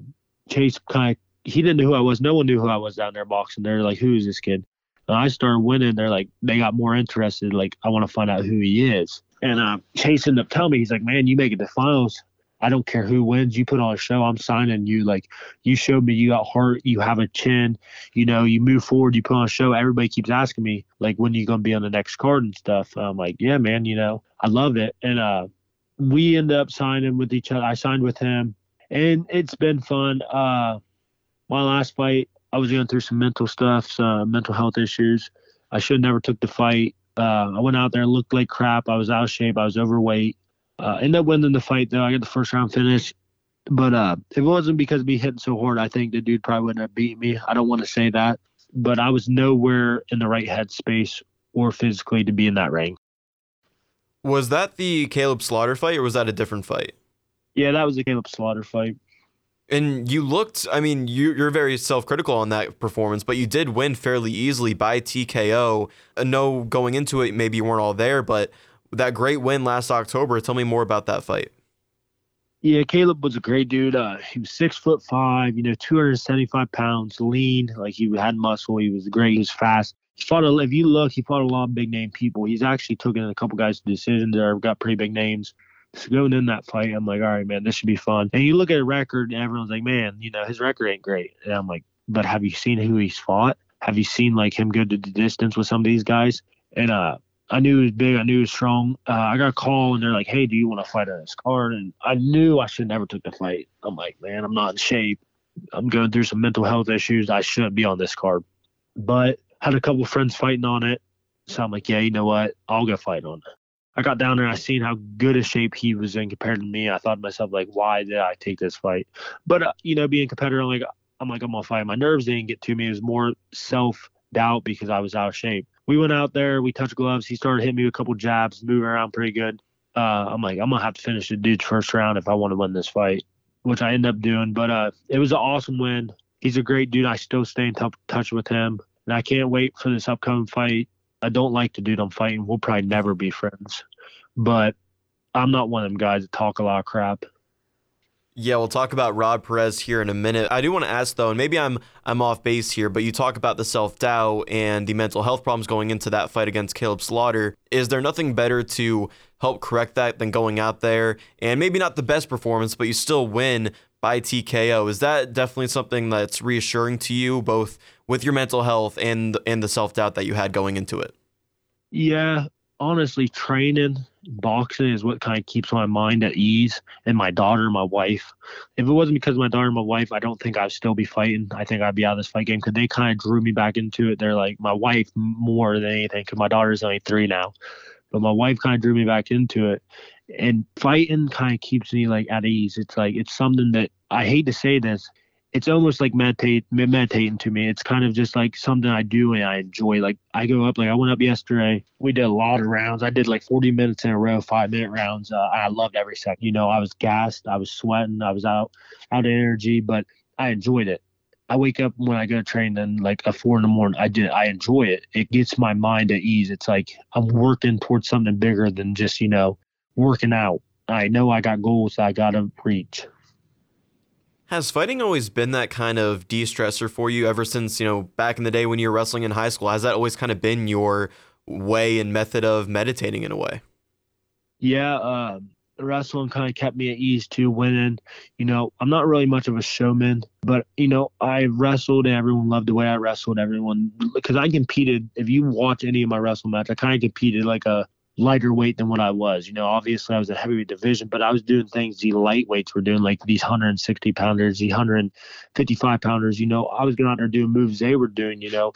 Chase kind of he didn't know who I was. No one knew who I was down there boxing. They're like, who is this kid? And I started winning. They're like, they got more interested. Like, I want to find out who he is. And uh, Chase ended up telling me, he's like, man, you make it to finals. I don't care who wins. You put on a show, I'm signing you. Like you showed me you got heart, you have a chin, you know, you move forward, you put on a show. Everybody keeps asking me, like, when are you gonna be on the next card and stuff. I'm like, yeah, man, you know, I love it. And uh we end up signing with each other. I signed with him and it's been fun. Uh my last fight, I was going through some mental stuff, some mental health issues. I should never took the fight. Uh, I went out there, looked like crap. I was out of shape. I was overweight. Uh, ended up winning the fight though. I got the first round finish, but uh, if it wasn't because of me hitting so hard, I think the dude probably wouldn't have beat me. I don't want to say that, but I was nowhere in the right headspace or physically to be in that ring. Was that the Caleb Slaughter fight, or was that a different fight? Yeah, that was the Caleb Slaughter fight. And you looked, I mean, you, you're very self critical on that performance, but you did win fairly easily by TKO. No, going into it, maybe you weren't all there, but that great win last October. Tell me more about that fight. Yeah, Caleb was a great dude. Uh, he was six foot five, you know, 275 pounds, lean, like he had muscle. He was great. He was fast. He fought a, if you look, he fought a lot of big name people. He's actually taken a couple guys' decisions that have got pretty big names. So going in that fight, I'm like, all right, man, this should be fun. And you look at a record, and everyone's like, man, you know, his record ain't great. And I'm like, but have you seen who he's fought? Have you seen like him go to the distance with some of these guys? And uh, I knew he was big. I knew he was strong. Uh, I got a call and they're like, "Hey, do you want to fight on this card?" And I knew I should never took the fight. I'm like, man, I'm not in shape. I'm going through some mental health issues. I shouldn't be on this card. But had a couple friends fighting on it, so I'm like, yeah, you know what? I'll go fight on it. I got down there. I seen how good a shape he was in compared to me. I thought to myself, like, why did I take this fight? But uh, you know, being competitor, I'm like, I'm like, I'm gonna fight. My nerves didn't get to me. It was more self doubt because I was out of shape we went out there, we touched gloves. He started hitting me a couple jabs, moving around pretty good. Uh, I'm like, I'm gonna have to finish the dude's first round if I want to win this fight, which I end up doing. But uh, it was an awesome win. He's a great dude. I still stay in t- touch with him, and I can't wait for this upcoming fight. I don't like the dude I'm fighting. We'll probably never be friends, but I'm not one of them guys that talk a lot of crap. Yeah, we'll talk about Rob Perez here in a minute. I do want to ask though, and maybe I'm I'm off base here, but you talk about the self doubt and the mental health problems going into that fight against Caleb Slaughter. Is there nothing better to help correct that than going out there and maybe not the best performance, but you still win by TKO? Is that definitely something that's reassuring to you, both with your mental health and and the self doubt that you had going into it? Yeah, honestly, training boxing is what kind of keeps my mind at ease and my daughter and my wife. If it wasn't because of my daughter and my wife, I don't think I'd still be fighting. I think I'd be out of this fight game because they kind of drew me back into it. They're like my wife more than anything because my daughter's only three now, but my wife kind of drew me back into it. And fighting kind of keeps me like at ease. It's like it's something that I hate to say this it's almost like meditate meditating to me. It's kind of just like something I do and I enjoy. Like I go up, like I went up yesterday. We did a lot of rounds. I did like 40 minutes in a row, five minute rounds. Uh, I loved every second. You know, I was gassed, I was sweating, I was out out of energy, but I enjoyed it. I wake up when I go to train and like a four in the morning. I did. I enjoy it. It gets my mind at ease. It's like I'm working towards something bigger than just you know working out. I know I got goals I gotta reach. Has fighting always been that kind of de-stressor for you ever since, you know, back in the day when you were wrestling in high school? Has that always kind of been your way and method of meditating in a way? Yeah, uh, wrestling kind of kept me at ease too, winning. You know, I'm not really much of a showman, but, you know, I wrestled and everyone loved the way I wrestled. Everyone, because I competed, if you watch any of my wrestle match, I kind of competed like a lighter weight than what I was. You know, obviously I was a heavyweight division, but I was doing things the lightweights were doing, like these 160 pounders, the 155 pounders. You know, I was going out there doing moves they were doing. You know,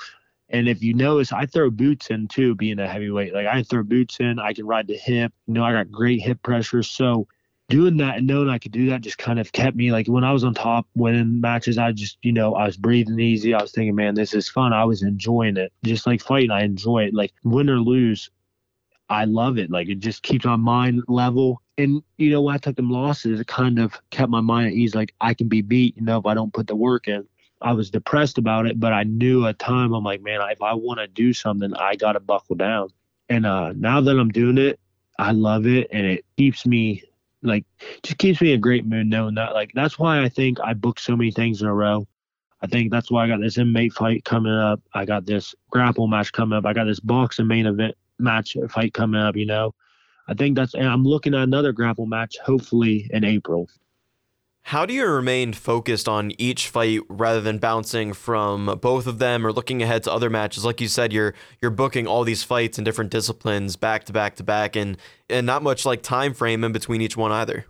and if you notice, I throw boots in too, being a heavyweight. Like I throw boots in, I can ride the hip. You know, I got great hip pressure, so. Doing that and knowing I could do that just kind of kept me like when I was on top winning matches, I just, you know, I was breathing easy. I was thinking, man, this is fun. I was enjoying it. Just like fighting, I enjoy it. Like win or lose, I love it. Like it just keeps my mind level. And you know, when I took them losses, it kind of kept my mind at ease. Like I can be beat, you know, if I don't put the work in. I was depressed about it, but I knew at time I'm like, man, if I want to do something, I gotta buckle down. And uh, now that I'm doing it, I love it, and it keeps me like just keeps me in a great mood knowing that. Like that's why I think I booked so many things in a row. I think that's why I got this MMA fight coming up. I got this grapple match coming up. I got this boxing main event match fight coming up. You know, I think that's. And I'm looking at another grapple match, hopefully in April. How do you remain focused on each fight rather than bouncing from both of them or looking ahead to other matches? Like you said, you're you're booking all these fights in different disciplines back to back to back, and and not much like time frame in between each one either.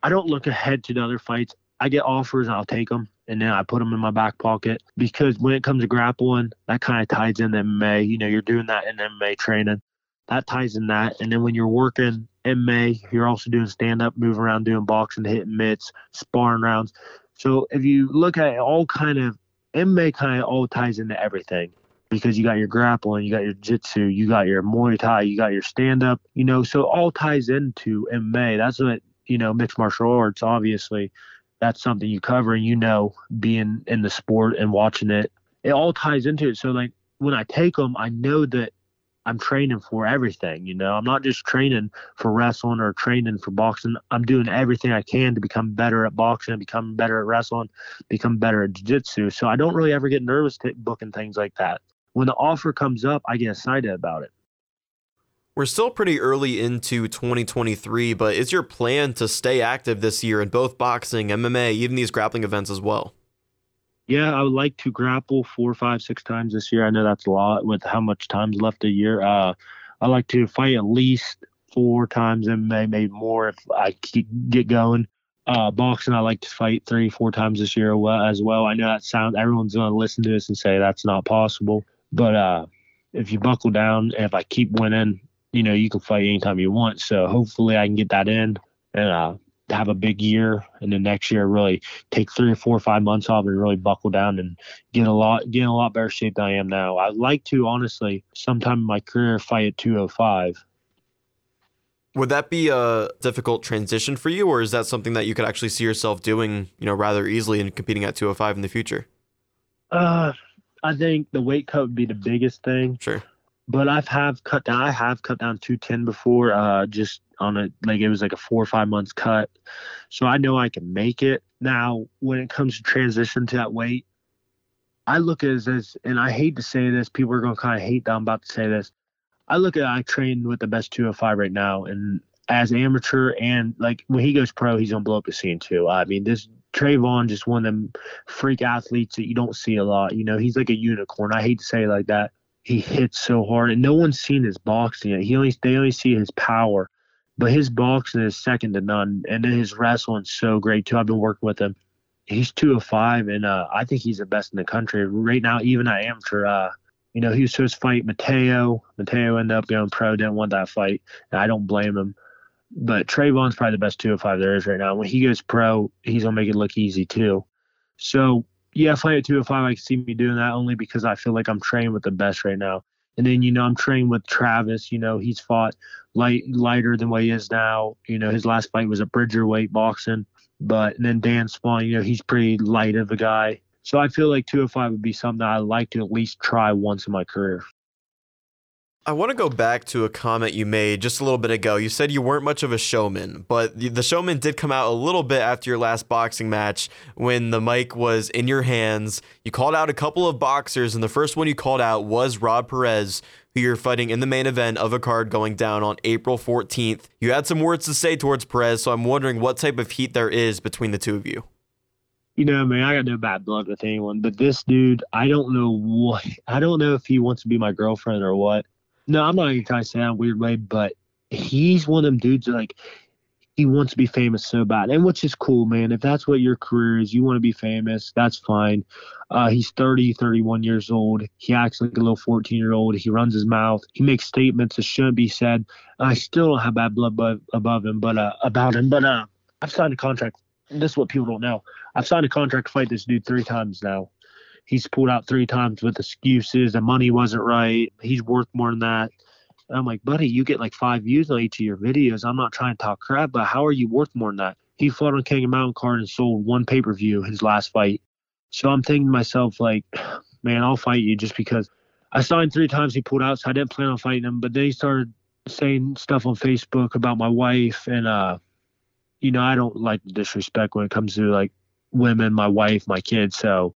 I don't look ahead to the other fights. I get offers and I'll take them and then I put them in my back pocket because when it comes to grappling, that kind of ties in MMA. You know, you're doing that in MMA training. That ties in that. And then when you're working MMA, you're also doing stand up, moving around, doing boxing, hitting mitts, sparring rounds. So if you look at it, all kind of MMA kind of all ties into everything because you got your grappling, you got your jitsu, you got your Muay Thai, you got your stand up, you know, so all ties into MMA. That's what, you know, mixed martial arts, obviously that's something you cover and you know being in the sport and watching it it all ties into it so like when i take them i know that I'm training for everything. You know, I'm not just training for wrestling or training for boxing. I'm doing everything I can to become better at boxing, become better at wrestling, become better at jiu-jitsu. So I don't really ever get nervous t- booking things like that. When the offer comes up, I get excited about it. We're still pretty early into 2023, but is your plan to stay active this year in both boxing, MMA, even these grappling events as well? Yeah, I would like to grapple four, five, six times this year. I know that's a lot with how much time's left a year. Uh, I like to fight at least four times MMA, maybe more if I get going. Uh, boxing, I like to fight three, four times this year as well. I know that sounds everyone's going to listen to this and say that's not possible, but uh, if you buckle down, if I keep winning, you know, you can fight anytime you want. So hopefully I can get that in and uh, have a big year, and then next year really take three or four or five months off and really buckle down and get a lot get in a lot better shape than I am now. I'd like to honestly sometime in my career fight at 205. Would that be a difficult transition for you, or is that something that you could actually see yourself doing, you know, rather easily and competing at 205 in the future? Uh, I think the weight cut would be the biggest thing. Sure but I've have cut down. I have cut down 210 before, uh, just on a like it was like a four or five months cut. So I know I can make it. Now, when it comes to transition to that weight, I look at it as, and I hate to say this, people are to kind of hate that I'm about to say this. I look at I train with the best 205 right now, and as amateur and like when he goes pro, he's gonna blow up the scene too. I mean, this Trayvon just one of them freak athletes that you don't see a lot. You know, he's like a unicorn. I hate to say it like that, he hits so hard, and no one's seen his boxing yet. He only they only see his power, but his boxing is second to none, and then his wrestling's so great too. I've been working with him. He's two of five, and uh, I think he's the best in the country right now. Even at amateur, uh, you know, he was supposed to fight Mateo. Mateo ended up going pro, didn't want that fight, and I don't blame him. But Trayvon's probably the best two of five there is right now. When he goes pro, he's gonna make it look easy too. So yeah, fight at 205, I can see me doing that only because I feel like I'm training with the best right now. And then, you know, I'm training with Travis. You know, he's fought light lighter than what he is now. You know, his last fight was a bridger weight boxing. But and then Dan Spawn, you know, he's pretty light of a guy. So I feel like 205 would be something I'd like to at least try once in my career. I want to go back to a comment you made just a little bit ago. You said you weren't much of a showman, but the showman did come out a little bit after your last boxing match when the mic was in your hands. You called out a couple of boxers, and the first one you called out was Rob Perez, who you're fighting in the main event of a card going down on April 14th. You had some words to say towards Perez, so I'm wondering what type of heat there is between the two of you you know, man, I got no bad blood with anyone, but this dude, I don't know what, (laughs) I don't know if he wants to be my girlfriend or what. No, I'm not even trying to say that in a weird way, but he's one of them dudes that, like he wants to be famous so bad, and which is cool, man. If that's what your career is, you want to be famous, that's fine. Uh, he's 30, 31 years old. He acts like a little 14 year old. He runs his mouth. He makes statements that shouldn't be said. I still don't have bad blood above him, but uh, about him. But uh, I've signed a contract. This is what people don't know. I've signed a contract to fight this dude three times now he's pulled out three times with excuses. The money wasn't right. He's worth more than that. And I'm like, buddy, you get like five views on each of your videos. I'm not trying to talk crap, but how are you worth more than that? He fought on King of Mountain card and sold one pay per view his last fight. So I'm thinking to myself, like, (sighs) man, I'll fight you just because I signed three times. He pulled out, so I didn't plan on fighting him. But then he started saying stuff on Facebook about my wife, and uh, you know, I don't like disrespect when it comes to like women, my wife, my kids. So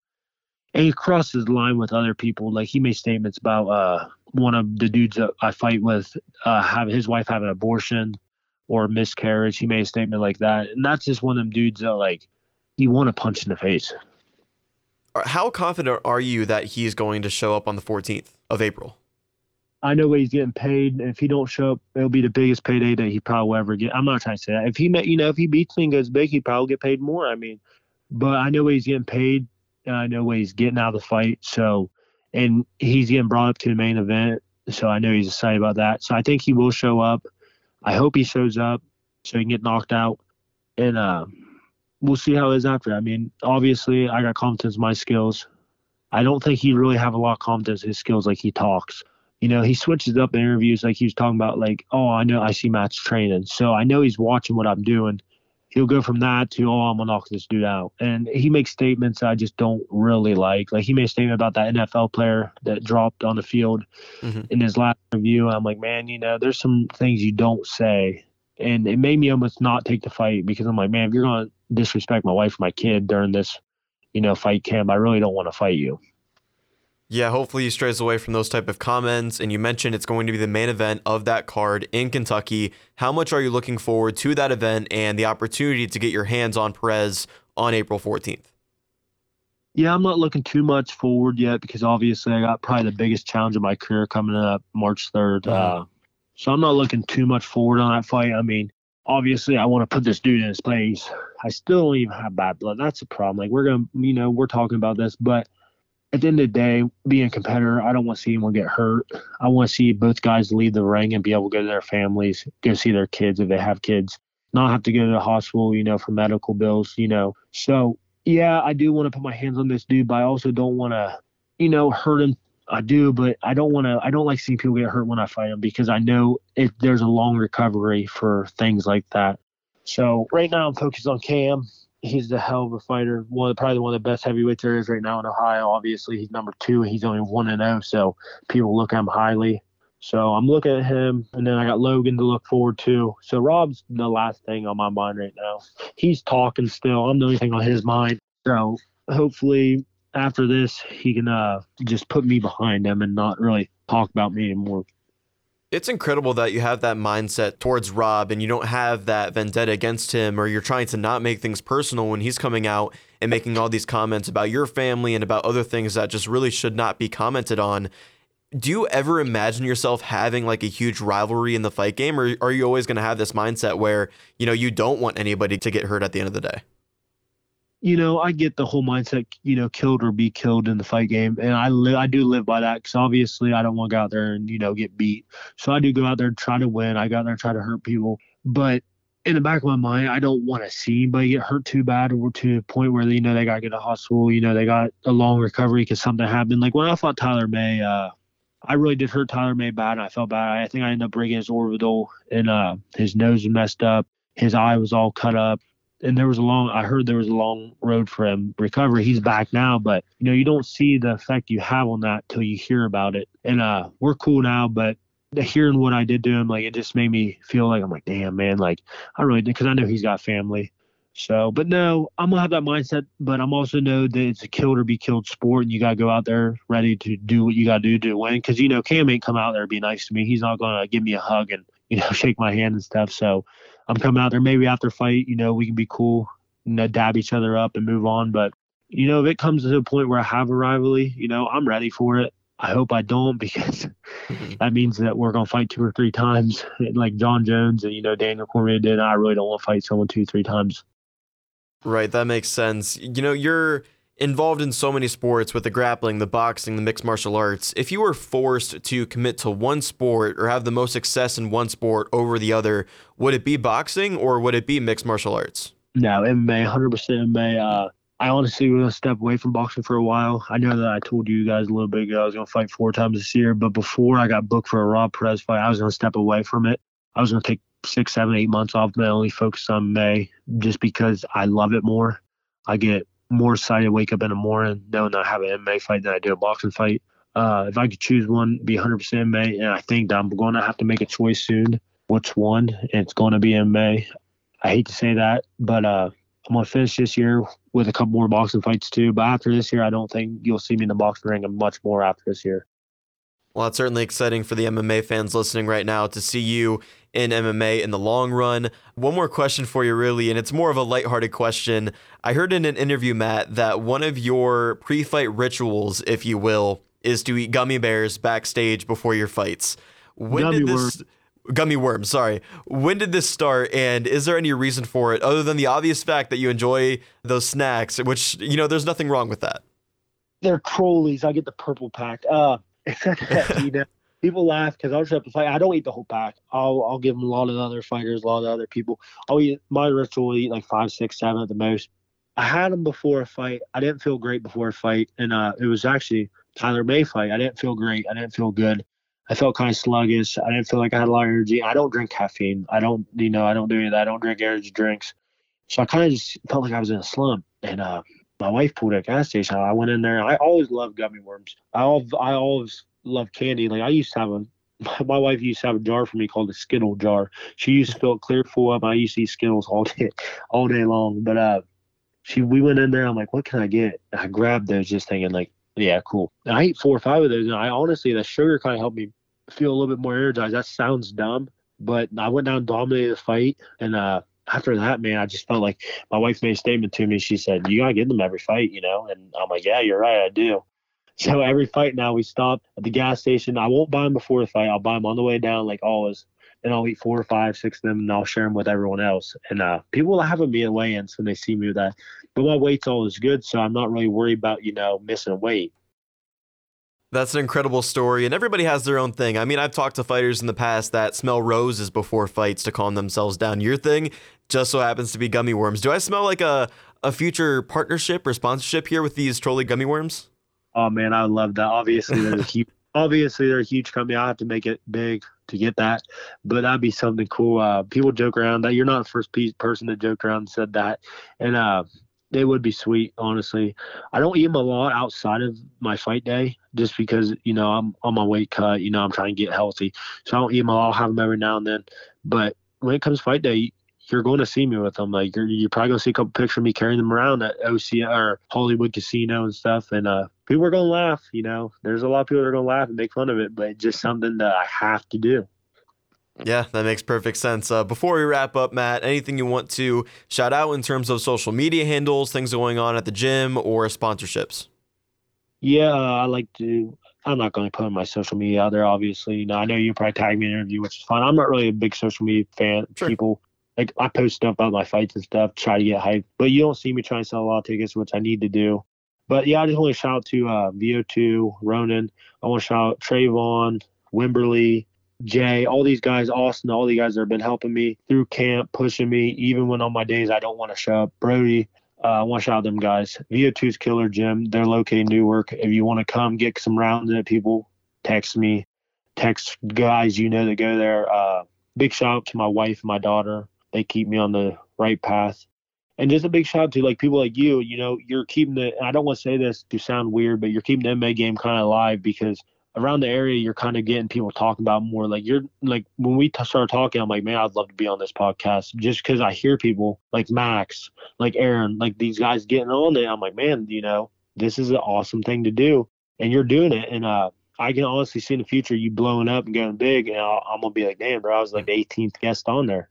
and he crosses the line with other people. Like he made statements about uh, one of the dudes that I fight with uh, have his wife have an abortion or miscarriage. He made a statement like that, and that's just one of them dudes that like you want to punch in the face. How confident are you that he's going to show up on the 14th of April? I know what he's getting paid. If he don't show up, it'll be the biggest payday that he probably will ever get. I'm not trying to say that. If he, met you know, if he beats me and goes big, he probably get paid more. I mean, but I know what he's getting paid. I know what he's getting out of the fight. So, and he's getting brought up to the main event. So I know he's excited about that. So I think he will show up. I hope he shows up so he can get knocked out. And uh, we'll see how it is after. I mean, obviously, I got confidence in my skills. I don't think he really have a lot of confidence in his skills like he talks. You know, he switches up in interviews like he was talking about, like, oh, I know I see Matt's training. So I know he's watching what I'm doing he'll go from that to oh I'm gonna knock this dude out, and he makes statements I just don't really like. Like he made a statement about that NFL player that dropped on the field mm-hmm. in his last review. I'm like, man, you know, there's some things you don't say, and it made me almost not take the fight because I'm like, man, if you're gonna disrespect my wife my kid during this, you know, fight camp, I really don't want to fight you. Yeah, hopefully he strays away from those type of comments. And you mentioned it's going to be the main event of that card in Kentucky. How much are you looking forward to that event and the opportunity to get your hands on Perez on April 14th? Yeah, I'm not looking too much forward yet because obviously I got probably the biggest challenge of my career coming up March 3rd. Mm-hmm. Uh, so I'm not looking too much forward on that fight. I mean, obviously I want to put this dude in his place. I still don't even have bad blood. That's a problem. Like we're gonna, you know, we're talking about this, but at the end of the day, being a competitor, I don't want to see anyone get hurt. I want to see both guys leave the ring and be able to go to their families, go see their kids if they have kids, not have to go to the hospital, you know, for medical bills, you know. So, yeah, I do want to put my hands on this dude, but I also don't want to, you know, hurt him. I do, but I don't want to, I don't like seeing people get hurt when I fight them because I know if there's a long recovery for things like that. So, right now, I'm focused on Cam he's the hell of a fighter. One probably one of the best heavyweights there is right now in Ohio. Obviously, he's number two. He's only one and zero, oh, so people look at him highly. So I'm looking at him, and then I got Logan to look forward to. So Rob's the last thing on my mind right now. He's talking still. I'm the only thing on his mind. So hopefully after this, he can uh, just put me behind him and not really talk about me anymore. It's incredible that you have that mindset towards Rob and you don't have that vendetta against him or you're trying to not make things personal when he's coming out and making all these comments about your family and about other things that just really should not be commented on. Do you ever imagine yourself having like a huge rivalry in the fight game or are you always going to have this mindset where, you know, you don't want anybody to get hurt at the end of the day? You know, I get the whole mindset, you know, killed or be killed in the fight game, and I li- I do live by that because obviously I don't want to go out there and you know get beat. So I do go out there and try to win. I go out there and try to hurt people, but in the back of my mind, I don't want to see anybody get hurt too bad or to a point where you know they got to get a hospital. You know, they got a long recovery because something happened. Like when I fought Tyler May, uh, I really did hurt Tyler May bad, and I felt bad. I think I ended up breaking his orbital, and uh, his nose was messed up. His eye was all cut up and there was a long I heard there was a long road for him recovery. He's back now, but you know, you don't see the effect you have on that till you hear about it. And uh we're cool now, but hearing what I did to him, like it just made me feel like I'm like, damn man, like I really because I know he's got family. So, but no, I'm gonna have that mindset, but I'm also know that it's a kill or be killed sport, and you gotta go out there ready to do what you gotta do to win. Because you know, Cam ain't come out there and be nice to me. He's not gonna give me a hug and you know (laughs) shake my hand and stuff. So, I'm coming out there maybe after fight, you know, we can be cool, you know, dab each other up and move on. But you know, if it comes to a point where I have a rivalry, you know, I'm ready for it. I hope I don't (laughs) because mm-hmm. that means that we're gonna fight two or three times, (laughs) like Jon Jones and you know Daniel Cormier did. I really don't want to fight someone two, three times. Right, that makes sense. You know, you're involved in so many sports with the grappling, the boxing, the mixed martial arts. If you were forced to commit to one sport or have the most success in one sport over the other, would it be boxing or would it be mixed martial arts? No, MMA, 100% MMA. Uh, I honestly was going to step away from boxing for a while. I know that I told you guys a little bit ago I was going to fight four times this year, but before I got booked for a Rob Perez fight, I was going to step away from it. I was going to take six, seven, eight months off and only focus on May just because I love it more. I get more excited to wake up in the morning knowing I have an MMA fight than I do a boxing fight. Uh, if I could choose one, be 100% MMA, and I think that I'm going to have to make a choice soon. Which one? It's going to be MMA. I hate to say that, but uh, I'm going to finish this year with a couple more boxing fights too. But after this year, I don't think you'll see me in the boxing ring much more after this year. Well, it's certainly exciting for the MMA fans listening right now to see you in MMA in the long run. One more question for you, really, and it's more of a lighthearted question. I heard in an interview, Matt, that one of your pre fight rituals, if you will, is to eat gummy bears backstage before your fights. When gummy did this. Worm. Gummy worms, sorry. When did this start, and is there any reason for it other than the obvious fact that you enjoy those snacks, which, you know, there's nothing wrong with that? They're Trollis. I get the purple pack. Uh, you know, people laugh because I'll to fight. I don't eat the whole pack. I'll I'll give them a lot of other fighters, a lot of other people. I'll eat my ritual will eat like five, six, seven at the most. I had them before a fight. I didn't feel great before a fight, and uh, it was actually Tyler May fight. I didn't feel great. I didn't feel good. I felt kind of sluggish. I didn't feel like I had a lot of energy. I don't drink caffeine. I don't, you know, I don't do any of that. I don't drink energy drinks. So I kind of just felt like I was in a slump. And uh, my wife pulled at a gas station. I went in there. I always loved gummy worms. I always, I always loved candy. Like I used to have a, (laughs) my wife used to have a jar for me called a Skittle jar. She used to fill it clear full up. I used to eat Skittles all (laughs) day, all day long. But uh, she, we went in there. I'm like, what can I get? I grabbed those, just thinking like, yeah, cool. And I ate four or five of those, and I honestly, the sugar kind of helped me feel a little bit more energized. That sounds dumb, but I went down, dominated the fight, and uh, after that, man, I just felt like my wife made a statement to me. She said, "You gotta get them every fight, you know." And I'm like, "Yeah, you're right, I do." (laughs) So every fight now, we stop at the gas station. I won't buy them before the fight. I'll buy them on the way down, like always. And I'll eat four or five, six of them, and I'll share them with everyone else. And uh, people will have them be in weigh-ins when they see me with that. But my weight's always good, so I'm not really worried about you know missing weight. That's an incredible story, and everybody has their own thing. I mean, I've talked to fighters in the past that smell roses before fights to calm themselves down. Your thing just so happens to be gummy worms. Do I smell like a, a future partnership or sponsorship here with these Trolli gummy worms? Oh man, I love that. Obviously, they're a (laughs) huge, obviously they're a huge company. I have to make it big to get that, but that'd be something cool. Uh, people joke around that you're not the first person to joke around and said that, and uh, they would be sweet, honestly. I don't eat them a lot outside of my fight day just because, you know, I'm on my weight cut, you know, I'm trying to get healthy. So I don't eat them all. I'll have them every now and then. But when it comes fight day, you're going to see me with them. Like you're, you're probably going to see a couple pictures of me carrying them around at OC or Hollywood Casino and stuff. And uh, people are going to laugh, you know, there's a lot of people that are going to laugh and make fun of it, but it's just something that I have to do. Yeah, that makes perfect sense. Uh, before we wrap up, Matt, anything you want to shout out in terms of social media handles, things going on at the gym, or sponsorships? Yeah, I like to. I'm not going to put my social media out there, obviously. You know, I know you probably tag me in an interview, which is fine. I'm not really a big social media fan. Sure. People like I post stuff about my fights and stuff, try to get hype, but you don't see me trying to sell a lot of tickets, which I need to do. But yeah, I just want to shout out to uh, VO2, Ronin. I want to shout out Trayvon, Wimberly, Jay, all these guys, Austin, all the guys that have been helping me through camp, pushing me, even when on my days I don't want to show up. Brody, uh, I want to shout out them guys. VO2's Killer Gym, they're located in Newark. If you want to come get some rounds in people, text me. Text guys you know that go there. Uh, big shout out to my wife and my daughter. They keep me on the right path. And just a big shout out to like people like you. You know, you're keeping the. I don't want to say this to sound weird, but you're keeping the MMA game kind of alive because around the area you're kind of getting people talking about more like you're like when we t- start talking i'm like man i'd love to be on this podcast just because i hear people like max like aaron like these guys getting on it. I'm like man you know this is an awesome thing to do and you're doing it and uh i can honestly see in the future you blowing up and going big and i am gonna be like damn bro i was like the 18th guest on there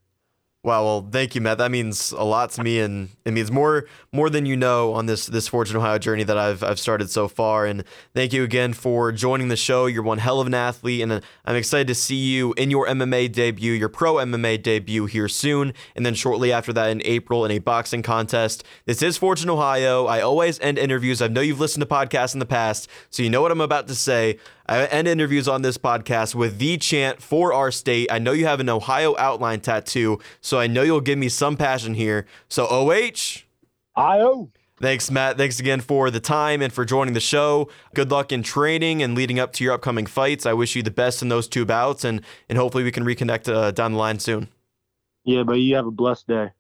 Wow, well, thank you, Matt. That means a lot to me, and it means more more than you know on this this in Ohio journey that I've I've started so far. And thank you again for joining the show. You're one hell of an athlete, and uh, I'm excited to see you in your MMA debut, your pro MMA debut here soon, and then shortly after that in April in a boxing contest. This is Forged in Ohio. I always end interviews. I know you've listened to podcasts in the past, so you know what I'm about to say. I end interviews on this podcast with the chant for our state. I know you have an Ohio outline tattoo, so I know you'll give me some passion here. So, OH. IO. Thanks, Matt. Thanks again for the time and for joining the show. Good luck in training and leading up to your upcoming fights. I wish you the best in those two bouts, and, and hopefully we can reconnect uh, down the line soon. Yeah, but you have a blessed day.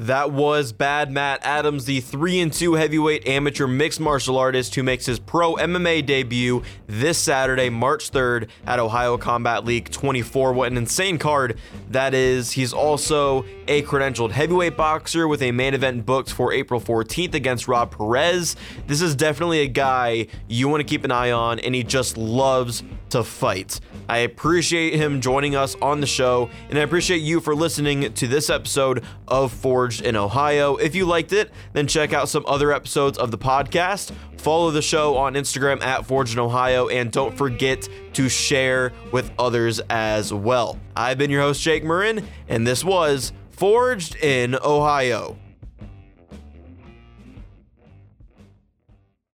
That was Bad Matt Adams, the 3 and 2 heavyweight amateur mixed martial artist who makes his pro MMA debut this Saturday, March 3rd at Ohio Combat League 24. What an insane card that is. He's also a credentialed heavyweight boxer with a main event booked for April 14th against Rob Perez. This is definitely a guy you want to keep an eye on, and he just loves to fight. I appreciate him joining us on the show, and I appreciate you for listening to this episode of Forged in Ohio. If you liked it, then check out some other episodes of the podcast. Follow the show on Instagram at Forged in Ohio, and don't forget to share with others as well. I've been your host, Jake Murren, and this was Forged in Ohio.